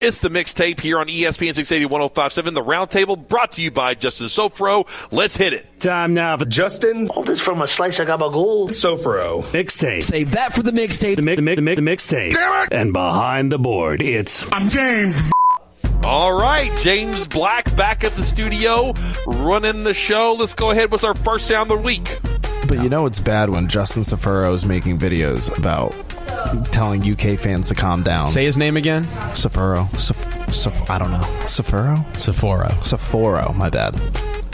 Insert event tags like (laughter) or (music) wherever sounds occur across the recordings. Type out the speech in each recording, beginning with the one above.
It's the mixtape here on ESPN 680 1057, the roundtable brought to you by Justin Sofro. Let's hit it. Time now for Justin. All this from a slice of gabagool. Sofro. Mixtape. Save that for the mixtape. The, mi- the, mi- the, mi- the mixtape. Damn it! And behind the board, it's I'm James. All right, James Black back at the studio, running the show. Let's go ahead. What's our first sound of the week? But you know it's bad when Justin Safuro is making videos about telling UK fans to calm down. Say his name again. Safuro. Saf- Saf- I don't know. Safuro? Sephora. Sapporo, my bad.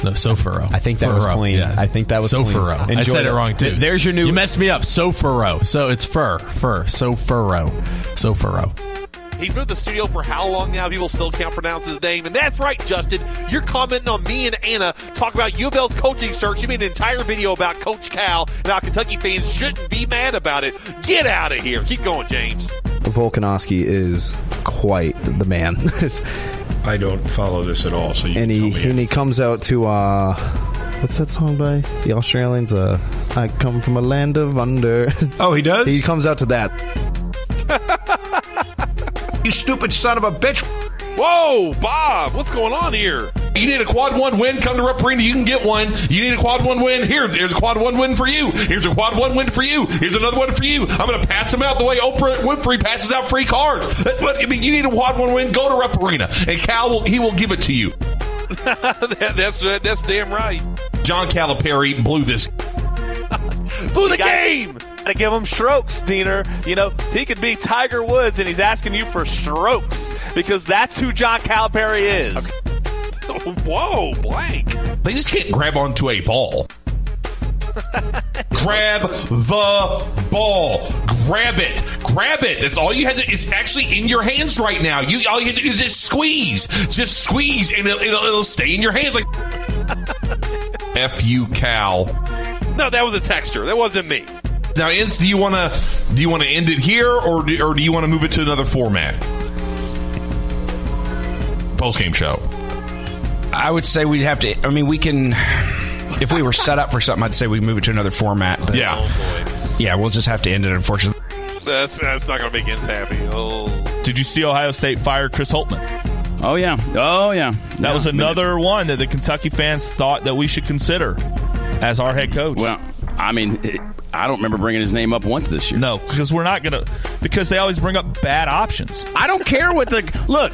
No, Sofuro. I think that was clean. Yeah. I think that was Sofuro. clean. I Enjoy said it that. wrong too. Th- there's your new- You messed me up. Sofuro. So it's fur, fur. Sofuro. Sofuro. He's been at the studio for how long now? People still can't pronounce his name. And that's right, Justin. You're commenting on me and Anna talk about U of L's coaching search. You made an entire video about Coach Cal and how Kentucky fans shouldn't be mad about it. Get out of here. Keep going, James. Volkanovski is quite the man. (laughs) I don't follow this at all, so you and he tell me and he comes out to uh what's that song by the Australians? Uh I come from a land of under. Oh, he does? (laughs) he comes out to that. You stupid son of a bitch. Whoa, Bob, what's going on here? You need a quad one win? Come to Rupp Arena. You can get one. You need a quad one win? Here, there's a quad one win for you. Here's a quad one win for you. Here's another one for you. I'm going to pass them out the way Oprah Winfrey passes out free cards. That's what I mean. You need a quad one win? Go to Rupp Arena, and Cal will he will give it to you. that, (laughs) that's that's damn right. John Calipari blew this. Blew the game. To give him strokes, Diener. You know, he could be Tiger Woods, and he's asking you for strokes because that's who John Calipari is. (laughs) Whoa, blank. They just can't grab onto a ball. grab the ball. Grab it. Grab it. That's all you have to. It's actually in your hands right now. You all you have to do is just squeeze. Just squeeze, and it'll, it'll, it'll stay in your hands. Like (laughs) f you, Cal. No, that was a texture. That wasn't me. Now, Ince, do you want to do you want to end it here, or do, or do you want to move it to another format? Post game show. I would say we'd have to. I mean, we can. If we were set up for something, I'd say we move it to another format. But Yeah. yeah, we'll just have to end it. Unfortunately, That's that's not going to make Ince happy. Oh, Did you see Ohio State fire Chris Holtmann? Oh yeah. Oh yeah. That was another one that the Kentucky fans thought that we should consider as our head coach. Well, I mean, it, I don't remember bringing his name up once this year. no, because we're not going to. Because they always bring up bad options. I don't care what the look.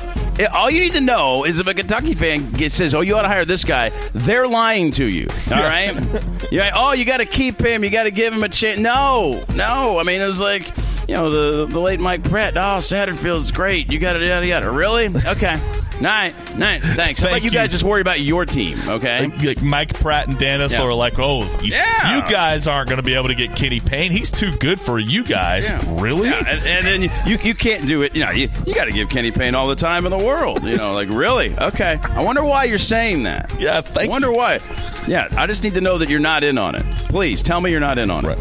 all you need to know is if a Kentucky fan gets, says, "Oh, you ought to hire this guy," they're lying to you. All right? (laughs) You're like, "Oh, you got to keep him. You got to give him a chance." No, no. I mean, it was like, you know, the the late Mike Pratt. Oh, Satterfield's great. You got to yada yada. Really? Okay. (laughs) Night, night. Thanks. How Thank about you you. guys just worry about your team? Okay. Like, like Mike Pratt and Dan Issel Yeah. are like, oh, you, Yeah. you guys aren't going to be able to get Kenny Payne. He's too good for you guys. Yeah. Really? Yeah, and, and then you, you can't do it. You know, you, you got to give Kenny Payne all the time in the world. You know, like really? Okay. I wonder why you're saying that. Yeah, I thank wonder why. Yeah, I just need to know that you're not in on it. Please tell me you're not in on it.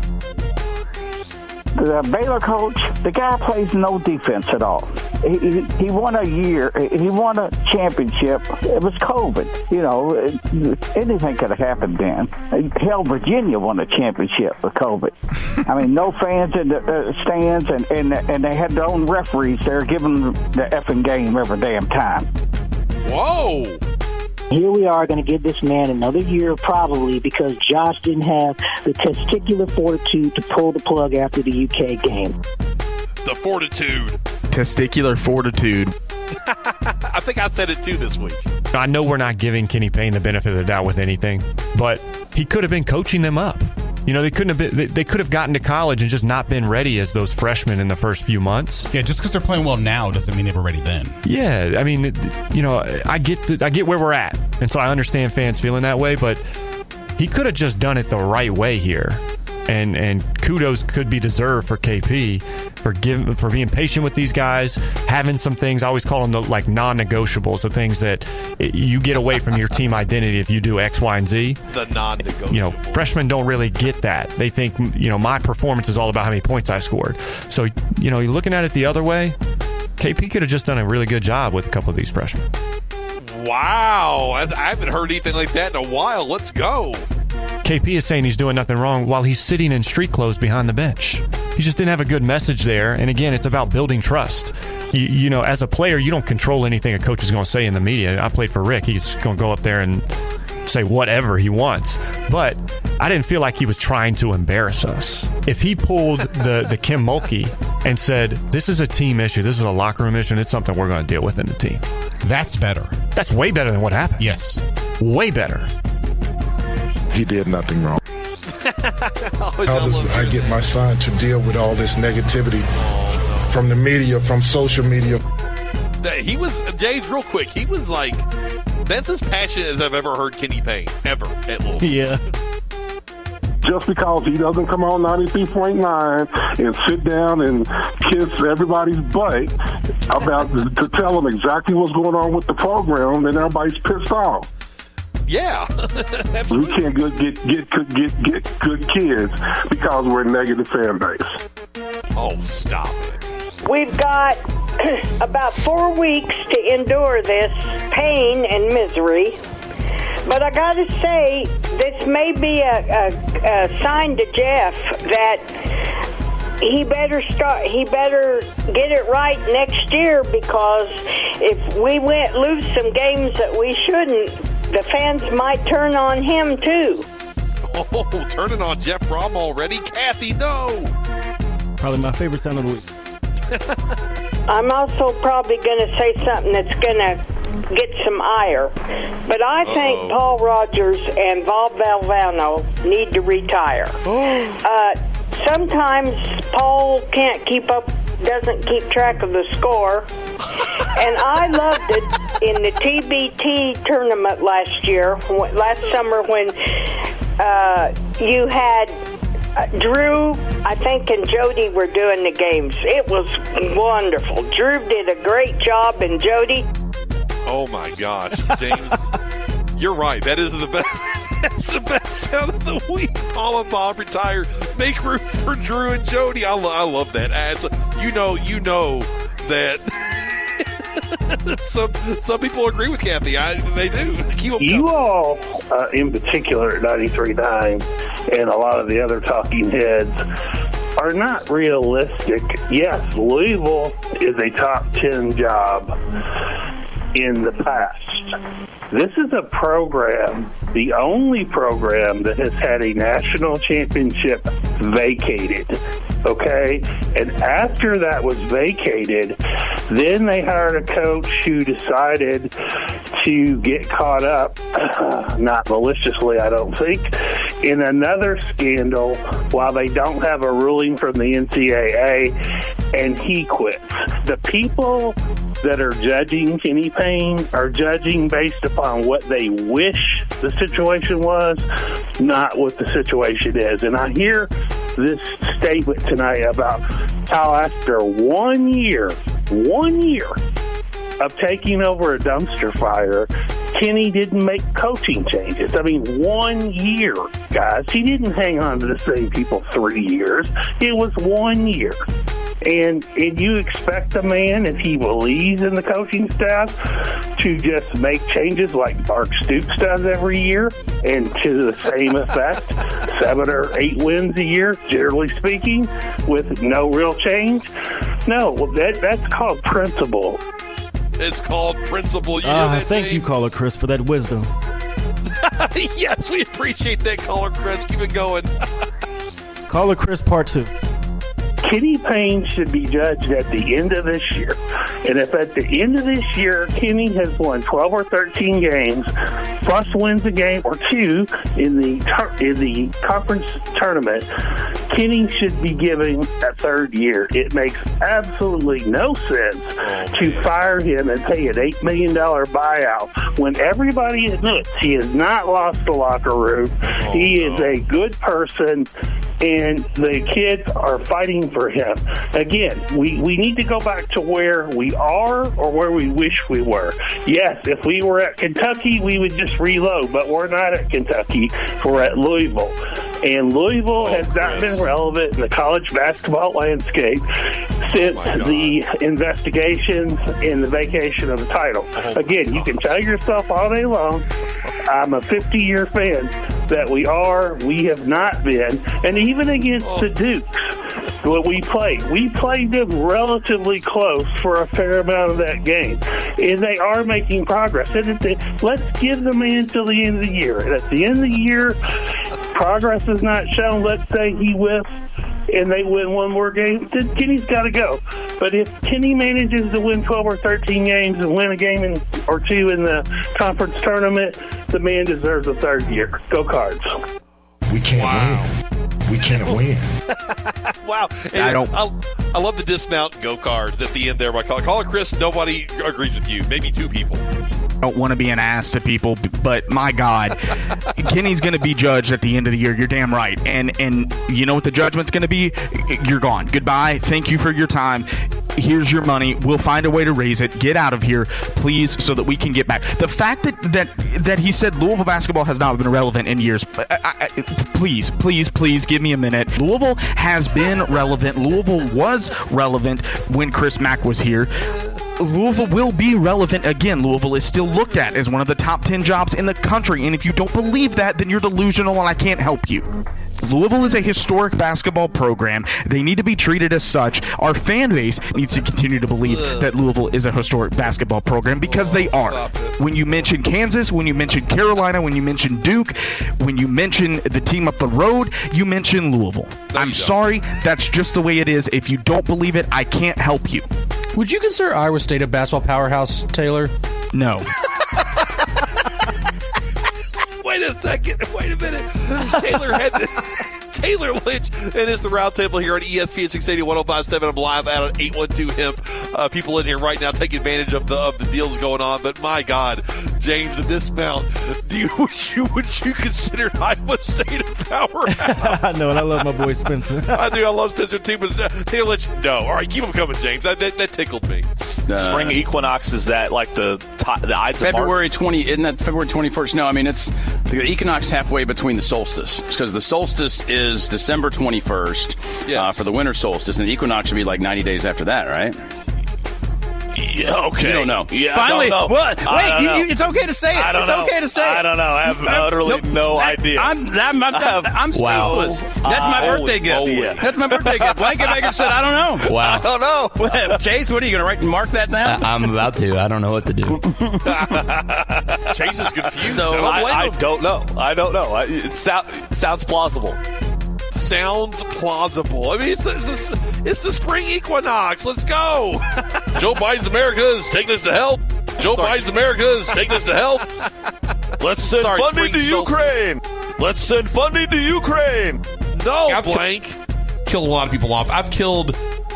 The Baylor coach, the guy plays no defense at all. He, he, won a year, he won a championship. It was COVID. You know, anything could have happened then. Hell, Virginia won a championship with COVID. I mean, no fans in the uh, stands, and, and and they had their own referees there giving the effing game every damn time. Whoa. Here we are going to give this man another year probably because Josh didn't have the testicular fortitude to pull the plug after the UK game. The fortitude. Testicular fortitude. (laughs) I think I said it too this week. I know we're not giving Kenny Payne the benefit of the doubt with anything, but he could have been coaching them up. You know, they couldn't have been. They, they could have gotten to college and just not been ready as those freshmen in the first few months. Yeah, just because they're playing well now doesn't mean they were ready then. Yeah, I mean, you know, I get the, I get where we're at, and so I understand fans feeling that way. But he could have just done it the right way here, and and kudos could be deserved for KP for giving for being patient with these guys, having some things. I always call them the like non-negotiables, the things that you get away from your team identity if you do X, Y, and Z The non-negotiable. you know, freshmen don't really get that. They think, you know, my performance is all about how many points I scored. So, you know, you're looking at it the other way. KP could have just done a really good job with a couple of these freshmen. Wow, I, I haven't heard anything like that in a while. Let's go. KP is saying he's doing nothing wrong while he's sitting in street clothes behind the bench. He just didn't have a good message there. And again, it's about building trust. You, you know, as a player, you don't control anything a coach is going to say in the media. I played for Rick. He's going to go up there and say whatever he wants. But I didn't feel like he was trying to embarrass us. If he pulled (laughs) the, the Kim Mulkey and said, This is a team issue, this is a locker room issue, and it's something we're going to deal with in the team. That's better. That's way better than what happened. Yes. Way better. He did nothing wrong. (laughs) How How does I get my son to deal with all this negativity from the media, from social media? He was James. Real quick, he was like, "That's as passionate as I've ever heard Kenny Payne ever at Louisville." Yeah. just because he doesn't come on 93.9 and sit down and kiss everybody's butt about to tell them exactly what's going on with the program, then everybody's pissed off. Yeah, (laughs) We can't get get get get get, get good kids because we're a negative fan base. Oh, stop it! We've got (clears throat) about four weeks to endure this pain and misery. But I got to say, this may be a, a, a sign to Jeff that he better start. He better get it right next year because if we went lose some games that we shouldn't, the fans might turn on him too. Oh, (laughs) turning on Jeff Brohm already, Kathy. No. Probably my favorite sound of the week. (laughs) I'm also probably going to say something that's going to get some ire. But I think Paul Rogers and Bob Valvano need to retire. (gasps) Uh, sometimes Paul can't keep up, doesn't keep track of the score. (laughs) and I loved it in the TBT tournament last year, last summer when uh, you had uh, Drew, I think, and Jody were doing the games. It was wonderful. Drew did a great job, and Jody. Oh my gosh, James, (laughs) you're right. That is the best. (laughs) That's the best sound of the week. Paul and Bob retire. Make room for Drew and Jody. I, lo- I love that. As you know, you know that. (laughs) (laughs) some some people agree with Kathy. I, they do. You all, uh, in particular at 93.9, and a lot of the other talking heads, are not realistic. Yes, Louisville is a top 10 job in the past. This is a program, the only program that has had a national championship vacated. Okay? And after that was vacated, then they hired a coach who decided to get caught up, (clears throat) not maliciously, I don't think, in another scandal while they don't have a ruling from the NCAA, and he quits. The people that are judging Kenny Payne are judging based upon what they wish the situation was, not what the situation is. And I hear this statement tonight about how after one year, one year of taking over a dumpster fire, Kenny didn't make coaching changes. I mean, one year, guys. He didn't hang on to the same people three years. It was one year. And and you expect a man, if he believes in the coaching staff, to just make changes like Mark Stoops does every year, and to the same effect, (laughs) seven or eight wins a year, generally speaking, with no real change. No, well, that that's called principle. It's called principle. You hear Ah, that, thank you, caller Chris, for that wisdom. (laughs) yes, we appreciate that, caller Chris. Keep it going. (laughs) Caller Chris, part two. Kenny Payne should be judged at the end of this year. And if at the end of this year Kenny has won 12 or 13 games, plus wins a game or two in the tur- in the conference tournament, Kenny should be given a third year. It makes absolutely no sense to oh, fire him and pay an $8 million buyout when everybody admits he has not lost the locker room. Oh, he is a good person and the kids are fighting for him. Again, we, we need to go back to where we are or where we wish we were. Yes, if we were at Kentucky, we would just reload, but we're not at Kentucky. We're at Louisville. And Louisville has not been relevant in the college basketball landscape since the investigations and the vacation of the title. Again, you can tell yourself all day long, I'm a 50 year fan that we are, we have not been. And even against the Dukes, what we played, we played them relatively close for a fair amount of that game. And they are making progress. And they, let's give them man till the end of the year. And at the end of the year, progress is not shown. Let's say he whiffs and they win one more game, then Kenny's got to go. But if Kenny manages to win 12 or 13 games and win a game in, or two in the conference tournament, the man deserves a third year. Go Cards. We can't win. We can't (laughs) win. wow. I don't. I, I love the dismount go cards at the end there by caller. Caller Chris, nobody agrees with you. Maybe two people. Don't want to be an ass to people, but my God, (laughs) Kenny's going to be judged at the end of the year. You're damn right. And and you know what the judgment's going to be? You're gone. Goodbye. Thank you for your time. Here's your money. We'll find a way to raise it. Get out of here, please, so that we can get back. The fact that that that he said Louisville basketball has not been relevant in years. I, I, please, please, please give me a minute. Louisville has been relevant. Louisville was relevant when Chris Mack was here. Louisville will be relevant again. Louisville is still looked at as one of the top 10 jobs in the country. And if you don't believe that, then you're delusional and I can't help you. Louisville is a historic basketball program. They need to be treated as such. Our fan base needs to continue to believe that Louisville is a historic basketball program because they are. When you mention Kansas, when you mention Carolina, when you mention Duke, when you mention the team up the road, you mention Louisville. I'm sorry, that's just the way it is. If you don't believe it, I can't help you. Would you consider Iowa State a basketball powerhouse, Taylor? No. (laughs) Wait a second. Wait a minute. Taylor had (laughs) Taylor Lynch, and it's the roundtable here on ESPN 680 1057. I'm live out at 812 Hemp. Uh, people in here right now take advantage of the of the deals going on. But my God, James, the dismount. Do you (laughs) would you would you consider Iowa State a powerhouse? (laughs) I know, and I love my boy Spencer. I do. I love Spencer too. But uh, Taylor Lynch, no. All right, keep them coming, James. That, that, that tickled me. Spring equinox is that like the ti the Ides of March? February twenty, isn't that February twenty first? No, I mean it's the equinox halfway between the solstice because the solstice is December twenty first uh, for the winter solstice, and the equinox should be like ninety days after that, right? Yeah, okay. You don't know. Yeah, Finally, don't know. what? Wait, you- you- it's okay to say it. I don't It's know. okay to say it. I don't know. I have No, utterly nope. no That- idea. I'm, I'm, I'm, I have I'm Wow. speechless. That's my birthday gift. moly. That's my birthday gift. Blanket Baker said, I don't know. (laughs) Wow. I don't know. (laughs) Well, Chase, what are you going to write and mark that down? I- I'm about to. I don't know what to do. (laughs) Chase is confused. So I don't I, I don't know. I don't know. I, it sou- sounds plausible. Sounds plausible. I mean, it's the, it's the, it's the spring equinox. Let's go. (laughs) Joe Biden's America is taking us to hell. Joe Biden's America is taking us to hell. (laughs) Let's send Sorry, funding spring to solstice. Ukraine. Let's send funding to Ukraine. No, I've blank. Killed a lot of people off. I've killed.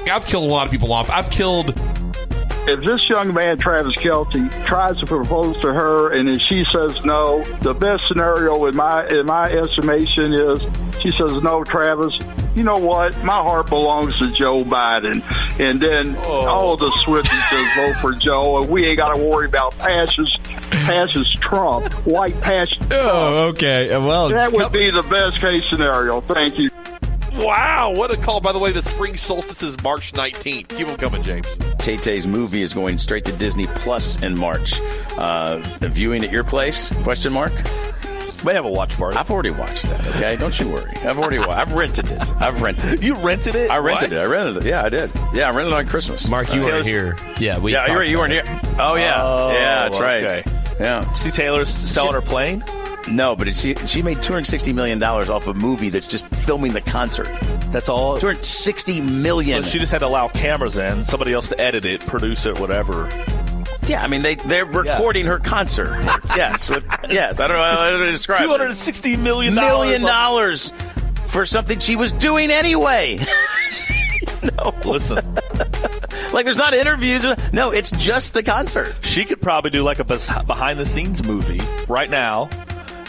I've killed a lot of people off. I've killed. if this young man, Travis Kelce, tries to propose to her and then she says no, the best scenario in my in my estimation is she says no, Travis. You know what? My heart belongs to Joe Biden, and then all the Swifties just vote for Joe, and we ain't got to worry about passes passes Trump, white passes. (laughs) Oh, okay. Well, that would be the best case scenario. Thank you. Wow, what a call. By the way, the spring solstice is March 19th. Keep them coming, James. Tay Tay's movie is going straight to Disney Plus in March. Uh, viewing at your place? Question mark. May have a watch party. I've already watched that. Okay, don't you worry. I've already. Wa- I've rented it. I've rented. it. You rented it? I rented What? it. I rented it. Yeah, I did. Yeah, I rented it on Christmas. Mark, you Uh, weren't here. Yeah, we. yeah, you, were, you weren't here. Oh yeah, Oh, yeah, that's okay. right. Yeah. See Taylor's selling her plane? No, but it, she she made two hundred sixty million dollars off a movie that's just filming the concert. That's all. 260 million. So she just had to allow cameras in, somebody else to edit it, produce it, whatever. Yeah, I mean they they're recording her concert. (laughs) yes, with, yes. I don't know how to describe. Two hundred and sixty million million dollars for something she was doing anyway. (laughs) no, listen. (laughs) like there's not interviews. No, it's just the concert. She could probably do like a behind the scenes movie right now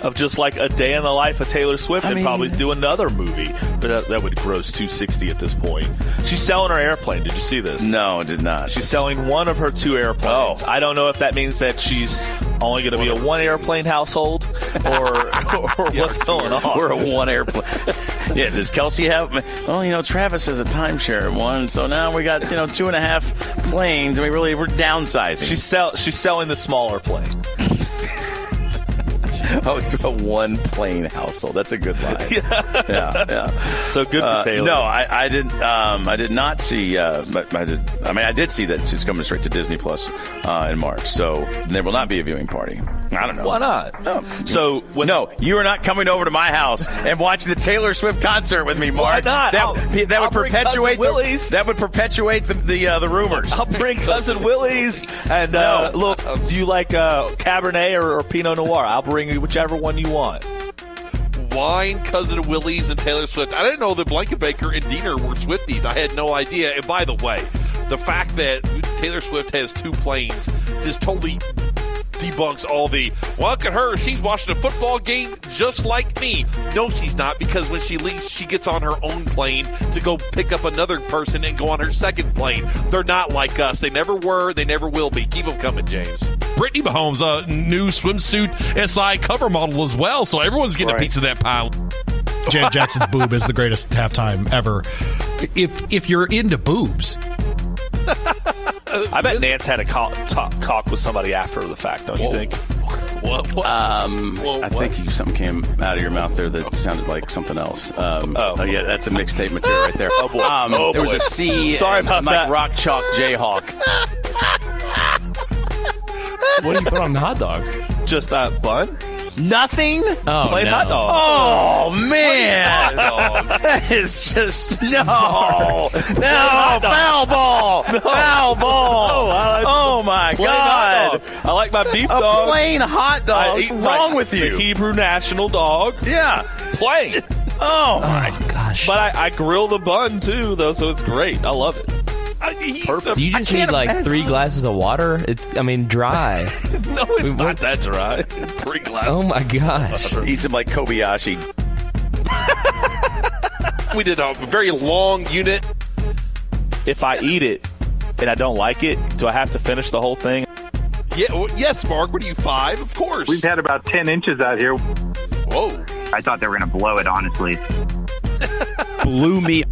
of just like a day in the life of Taylor Swift I and mean- probably do another movie. But that, that would gross 260 at this point. She's selling her airplane. Did you see this? No, I did not. She's selling one of her two airplanes. Oh. I don't know if that means that she's only going to be a one airplane household or, (laughs) or what's going on. We're a one airplane. (laughs) yeah, does Kelce have? Well, you know, Travis has a timeshare one, so now we got you know two and a half planes, and we really we're downsizing. She's sell, she's selling the smaller plane. (laughs) oh, to a one plane household. That's a good line. (laughs) yeah, yeah. So good for Uh, Taylor. No, I, I didn't. Um, I did not see. Uh, I, did, I mean, I did see that she's coming straight to Disney Plus uh, in March. So there will not be a viewing party. I don't know Why not? No. So no, you are not coming over to my house and watching the Taylor Swift concert with me, Mark. Why not? That, that would perpetuate the, that would perpetuate the the, uh, the rumors. I'll bring cousin Willie's and uh, No. look. Do you like uh, Cabernet or, or Pinot Noir? I'll bring whichever one you want. Wine, Cousin Willie's, and Taylor Swift. I didn't know that Blanket Baker and Diener were Swifties. I had no idea. And by the way, the fact that Taylor Swift has two planes just totally debunks all the well look at her. She's watching a football game just like me. No she's not because when she leaves she gets on her own plane to go pick up another person and go on her second plane. They're not like us. They never were. They never will be. Keep them coming james. Brittany Mahomes, a new swimsuit SI cover model as well, so everyone's getting a piece of that pie. Janet Jackson's boob is the greatest halftime ever. If if you're into boobs, I bet Nance had a call, talk, talk with somebody after the fact. Don't you think? (laughs) What? what? Um, Whoa, I what? think you something came out of your mouth there that sounded like something else. Um, oh. yeah, that's a mixtape material right there. (laughs) Oh, boy. Um, Oh, there was a C. (laughs) Sorry about Mike that. Rock Chalk Jayhawk. What do you put on the hot dogs? Just that bun? Nothing. Oh, Plain no. hot dog. Oh man, that is just (laughs) no, no foul ball, foul ball. No, (laughs) like oh my god. I like my beef a dog. plain hot dog. I What's wrong my- with you? The Hebrew national dog. Yeah. Plain. Oh my oh, gosh. But I, I grill the bun too, though, so it's great. I love it. Perfect. Do you just need like three glasses of water? It's, I mean, dry. (laughs) no, it's not that dry. (laughs) Three glasses. Oh my gosh. Eats him like Kobayashi. (laughs) we did a very long unit If I eat it and I don't like it, do I have to finish the whole thing? yeah well, yes mark what are you five of course We've had about 10 inches out here. whoa I thought they were going to blow it, honestly. Blew me.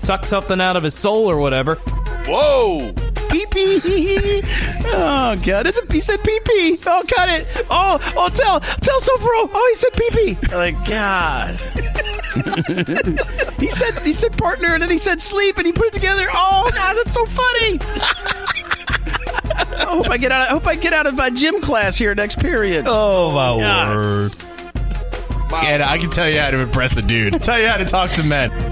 Suck something out of his soul or whatever. whoa Pee pee. (laughs) Oh god, it's a, he said pee pee. Oh, cut it. Oh, oh, tell, tell Sofro. Oh, he said pee pee. (laughs) Like God. he said, he said partner, and then he said sleep, and he put it together. Oh God, that's so funny. (laughs) I hope I get out. I hope I get out of my gym class here next period. Oh my Gosh. word. And I can tell you how to impress a dude. tell you how to talk to men.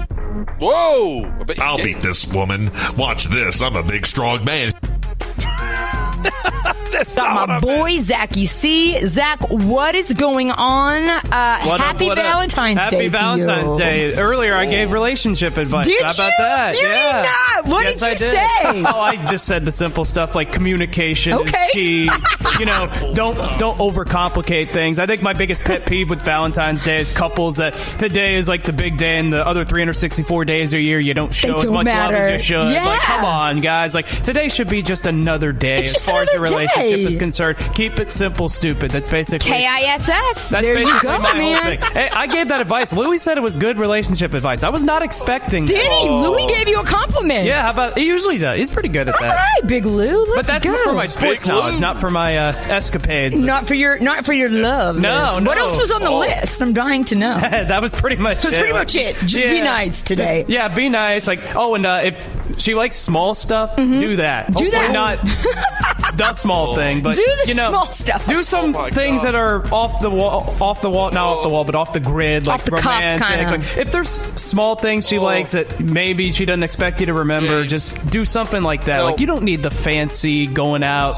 Whoa I'll beat this woman. Watch this. I'm a big, strong man. (laughs) Got my what I meant. boy Zachy C. Zach, what is going on? Uh, What up, happy up? Valentine's Happy Day. to Valentine's you. Day. Earlier, I gave relationship advice. Did How about you? that? You yeah. did not. What Yes, did you I say? (laughs) oh, I just said the simple stuff like communication Okay. is key. (laughs) you know, don't don't overcomplicate things. I think my biggest pet peeve with Valentine's Day is couples that today is like the big day, and the other 364 days a year you don't show as don't much love as you should. Yeah. Like, come on, guys. Like today should be just another day It's as just far as your another relationship day. is concerned. Keep it simple, stupid. That's basically K I S S. that's There you basically go, my whole man. thing. Hey, I gave that advice. Louis said it was good relationship advice. I was not expecting. Did that. he? Louis gave you a compliment. Yeah, how about he usually does. He's pretty good at All that. right, Big Lou. Let's But that's go. for my sports Big knowledge, Lou. not for my uh, escapades. Not for your, not for your love. No, list. What else was on the Oh. list? I'm dying to know. (laughs) that was pretty much. That's it. pretty much it. Just be nice today. Just- yeah, be nice. Like, oh, and uh, if she likes small stuff, do that. Mm-hmm. Do Hopefully that. Not (laughs) the small thing, but Do the you know, small stuff. Do some Oh my things that are off the wall, off the wall, not off the wall, but off the grid, like Off the romantic. kinda. Like, if there's small things she likes that maybe she doesn't expect you to remember, just do something like that. Like you don't need the fancy going out,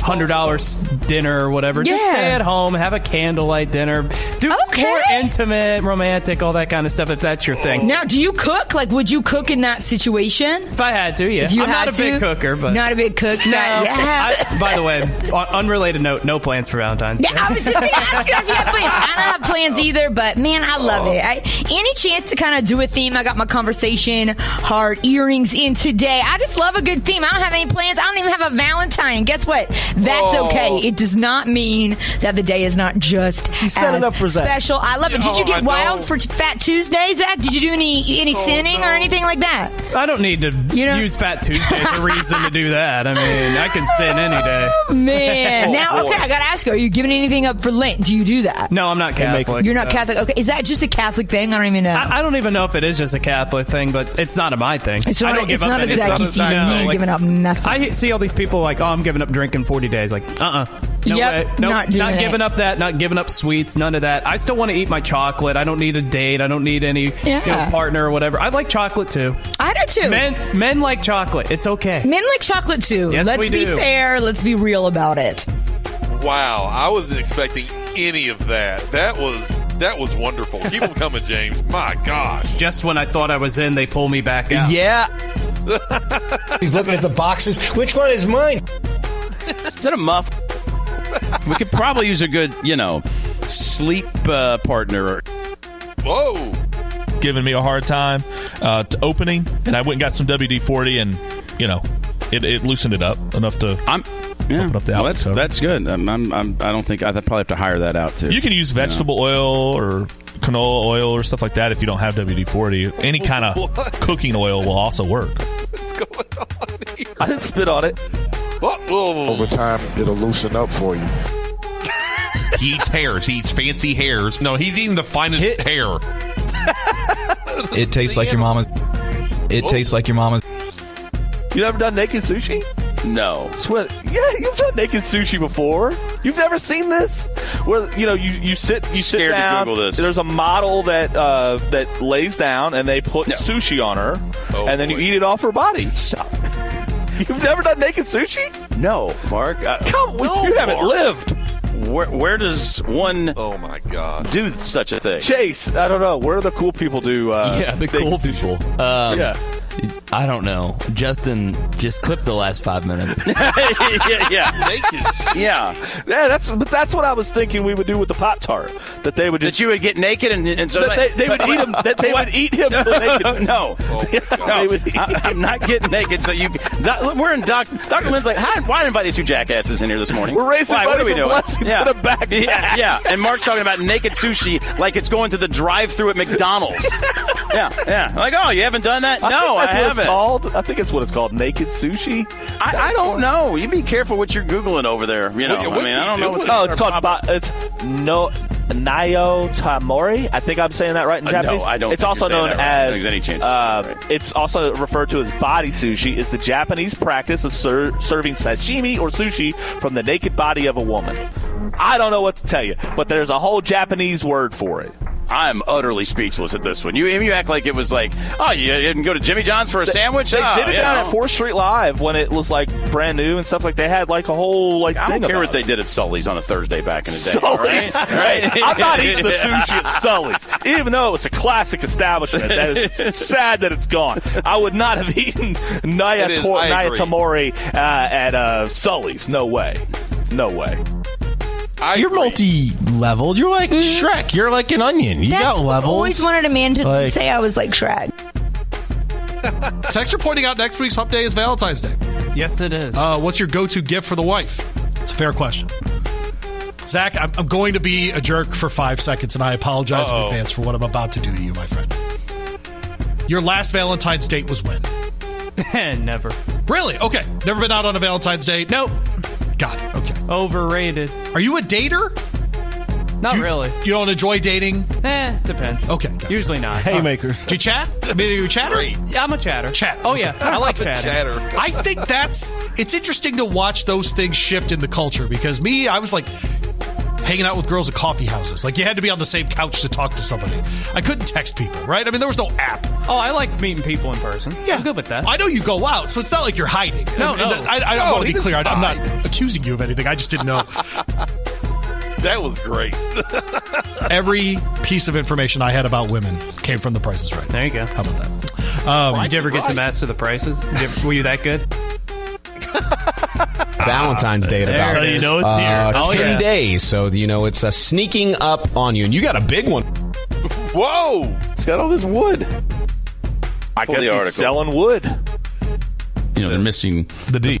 hundred dollars dinner or whatever. Just Yeah. stay at home, have a candlelight dinner, do more intimate, romantic, all that kind of stuff. If that's your thing. Now, do you cook? Like, would you cook in that situation? If I had to, yeah. If you I'm had not a big to? cooker, but Not a big cook. No. Yeah. I, by the way, on unrelated note, no plans for Valentine's. Yeah, I was just going to ask you if you have plans. I don't have plans either, but man, I love it. I, any chance to kind of do a theme? I got my conversation heart earrings in today. I just love a good theme. I don't have any plans. I don't even have a Valentine. Guess what? That's Oh. okay. It does not mean that the day is not just She's setting as up for Zach. special. I love it. Did you Oh, I get know. wild for Fat Tuesday, Zach? Did you do any any oh, sinning or anything like that? I don't need to you know? use Fat Tuesday as a reason to do that. I mean, I can sin any day. Man, (laughs) now okay, I gotta ask you: Are you giving anything up for Lent? Do you do that? No, I'm not Catholic. You're not so- Catholic. Okay, is that just a Catholic thing? I don't even know. I, I don't even know if it is just a Catholic thing, but it's not a my thing. It's I not- don't give it's up not a anything. Zachy season. No, He ain't like, giving up nothing. I see all these people like, oh, I'm giving up drinking 40 days. Like, uh, uh no Yep, way. Nope, not doing it. giving up that. Not giving up sweets. None of that. I still want to eat my chocolate. I don't need a date. I don't need any you know, partner or whatever. I like chocolate too. I do too. Men, men like chocolate. It's okay. Men like chocolate too. Yes, Let's we be do. fair. Let's be real about it. Wow, I wasn't expecting any of that. That was that was wonderful. Keep them coming, James. My gosh. Just when I thought I was in, they pull me back out. Yeah. (laughs) He's looking at the boxes. Which one is mine? Is that a muff? We could probably use a good, you know, sleep uh, partner. Whoa. Giving me a hard time uh, to opening, and I went and got some WD forty, and you know, it, it loosened it up enough to I'm, yeah. open up the well, outlet that's cover. that's good. I'm, I'm, I'm, I don't think I'd probably have to hire that out too. You can use vegetable oil or canola oil or stuff like that if you don't have WD forty. Any (laughs) kind of cooking oil will also work. What's going on? I didn't spit on it. Over time, it'll loosen up for you. He eats hairs. He eats fancy hairs. No, he's eating the finest hair. (laughs) It tastes like your mama's. It Whoa. tastes like your mama's. You never done naked sushi? No. Sweat. Yeah, you've done naked sushi before. You've never seen this? Where you know you, you sit you sit Scared to down. Google this. There's a model that uh, that lays down and they put sushi on her, Oh, and then you eat it off her body. Stop. (laughs) You've never done naked sushi? No, Mark. I, Come, you haven't lived. Where, where does one? Oh my god! Do such a thing? Chase, I don't know. Where do the cool people do? Uh, yeah, the cool people. Um, Yeah. I don't know. Justin, just clip the last five minutes. (laughs) yeah, yeah, naked. Yeah, yeah. That's but that's what I was thinking we would do with the pop tart. That they would just that you would get naked and, and so that they, they would eat him. (laughs) That they would eat him. to nakedness. no, no, (laughs) I, I'm not getting naked. So you, Doc, we're in Doc. Dr. Lynn's like, Hi, why invite these two jackasses in here this morning? We're raising why, what are we doing? blessings yeah. in a backpack. Yeah, yeah, and Mark's talking about naked sushi like it's going to the drive-through at McDonald's. yeah, yeah. Like, oh, you haven't done that? No, think that's I what haven't. It's called. I think it's what it's called. Naked sushi. I, I don't know. You be careful what you're googling over there. You know, What- I mean, I don't know what's. Oh, it's called. Ba- it's no. Nayo Tamori. I think I'm saying that right in Uh, no, Japanese. I don't It's think also you're saying known that right. I don't as. think there's any chance uh, It's also referred to as body sushi. Is the Japanese practice of ser- serving sashimi or sushi from the naked body of a woman. I don't know what to tell you, but there's a whole Japanese word for it. I'm utterly speechless at this one. You you act like it was like, oh, you didn't go to Jimmy John's for a sandwich? They Oh, did it down know. at Fourth Street Live when it was like brand new and stuff. Like they had like a whole like I don't care what they did at Sully's on a Thursday back in the day. Sully's. right? Right? (laughs) I'm not eating the sushi at (laughs) Sully's, even though it's a classic establishment. That is (laughs) sad that it's gone. I would not have eaten Naya, It is, Tor- Naya. Tamori uh, at uh, Sully's. No way. No way. You're multi-leveled. You're like Shrek. You're like an onion. You That's got what I levels. always wanted a man to Like- say I was like Shrek. (laughs) Texter pointing out next week's Hump Day is Valentine's Day. Yes, it is. Uh, what's your go-to gift for the wife? It's a fair question. Zach, I'm, I'm going to be a jerk for five seconds, and I apologize in Uh-oh. advance for what I'm about to do to you, my friend. Your last Valentine's date was when? (laughs) Never. Really? Okay. Never been out on a Valentine's date? Nope. Got it. Okay. Overrated. Are you a dater? Not Do you- really. You don't enjoy dating? Eh, depends. Okay. got. Usually not. Haymakers. Do you chat? I mean, are you a chatter? Yeah, I'm a chatter. Chat. Oh yeah, I like (laughs) chatting. I think that's it's interesting to watch those things shift in the culture because me, I was like hanging out with girls at coffee houses. Like you had to be on the same couch to talk to somebody. I couldn't text people, right? I mean, there was no app. Oh, I like meeting people in person. Yeah, I'm good with that. I know you go out, so it's not like you're hiding. No, And- no. and I, I No, want to be clear. I, I'm not accusing you of anything. I just didn't know. (laughs) That was great. (laughs) Every piece of information I had about women came from The Price is Right. There you go. How about that? Um, Did you ever get to master the prices? Did you ever- were you that good? (laughs) Valentine's Day at There about it is. So you know it's uh, here. Oh, 10 yeah. days. So, you know, it's uh, sneaking up on you. And you got a big one. (laughs) Whoa! It's got all this wood. I Pull guess the he's article. selling wood. You know, they're missing the D.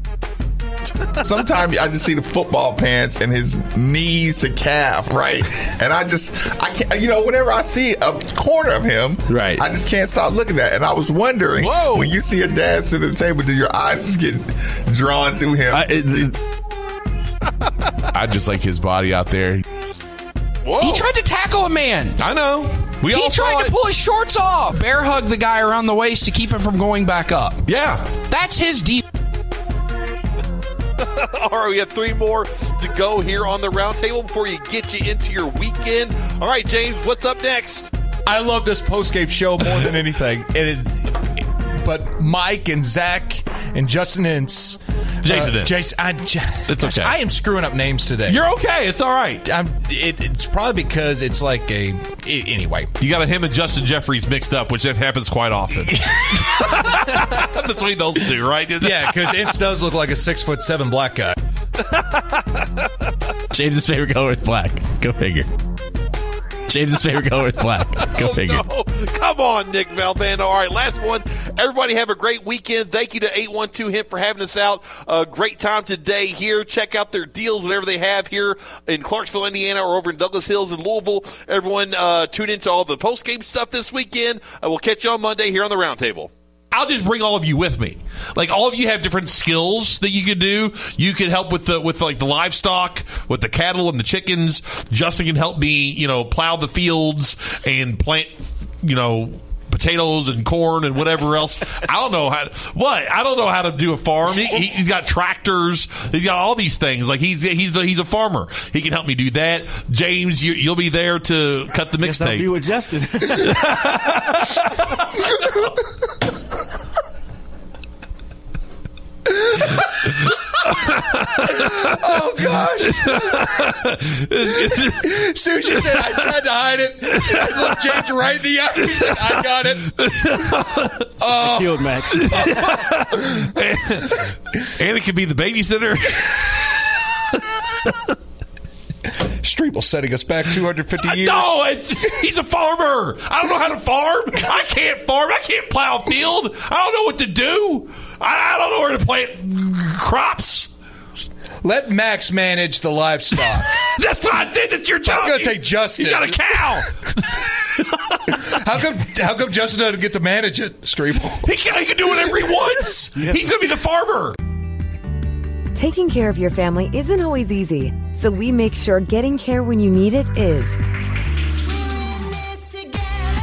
(laughs) Sometimes I just see the football pants and his knees to calf, right? (laughs) And I just, I can't, you know, whenever I see a corner of him, Right. I just can't stop looking at it. And I was wondering, Whoa. when you see your dad sit at the table, do your eyes just get drawn to him? I, it- (laughs) I just like his body out there. Whoa! He tried to tackle a man. I know. We He all tried it. to pull his shorts off. Bear hug the guy around the waist to keep him from going back up. Yeah. That's his deep. (laughs) All right, we have three more to go here on the roundtable before you get you into your weekend. All right, James, what's up next? I love this postgame show more than anything. And (laughs) it, but Mike and Zach and Justin Ince. Uh, Jason Ince. Jason, I, It's okay. I am screwing up names today. You're okay. It's all right. I'm, it, it's probably because it's like a. i- anyway. You got him and Justin Jeffries mixed up, which that happens quite often. (laughs) Between those two, right? (laughs) Yeah, because Ince does look like a six foot seven black guy. James's favorite color is black. Go figure. James's favorite color is black. Go Oh, figure. no. Come on, Nick Valbando. All right, last one. Everybody have a great weekend. Thank you to 812 Hemp for having us out. A great time today here. Check out their deals, whatever they have here in Clarksville, Indiana, or over in Douglas Hills in Louisville. Everyone, uh, tune into all the post-game stuff this weekend. Uh, we'll catch you on Monday here on the Roundtable. I'll just bring all of you with me. Like all of you have different skills that you could do. You could help with the with like the livestock, with the cattle and the chickens. Justin can help me, you know, plow the fields and plant, you know, potatoes and corn and whatever else. I don't know how. What I don't know how to do a farm. He, he, he's got tractors. He's got all these things. Like he's he's the, he's a farmer. He can help me do that. James, you, you'll be there to cut the Guess I'll be mixtape. with Justin. (laughs) (laughs) oh gosh! Sushi said I tried to hide it. I looked James right in the eye. He said, "I got it." Oh, Killed Max. and it could be the babysitter. Streble setting us back 250 years. No, it's, he's a farmer. I don't know how to farm. I can't farm. I can't plow a field. I don't know what to do. I, I don't know where to plant crops. Let Max manage the livestock. (laughs) That's what I did. It's your job. I'm going to take Justin. You got a cow. how come? How come Justin doesn't get to manage it, Streble? He can, he can do whatever he wants. He's going to be the farmer. Taking care of your family isn't always easy, so we make sure getting care when you need it is.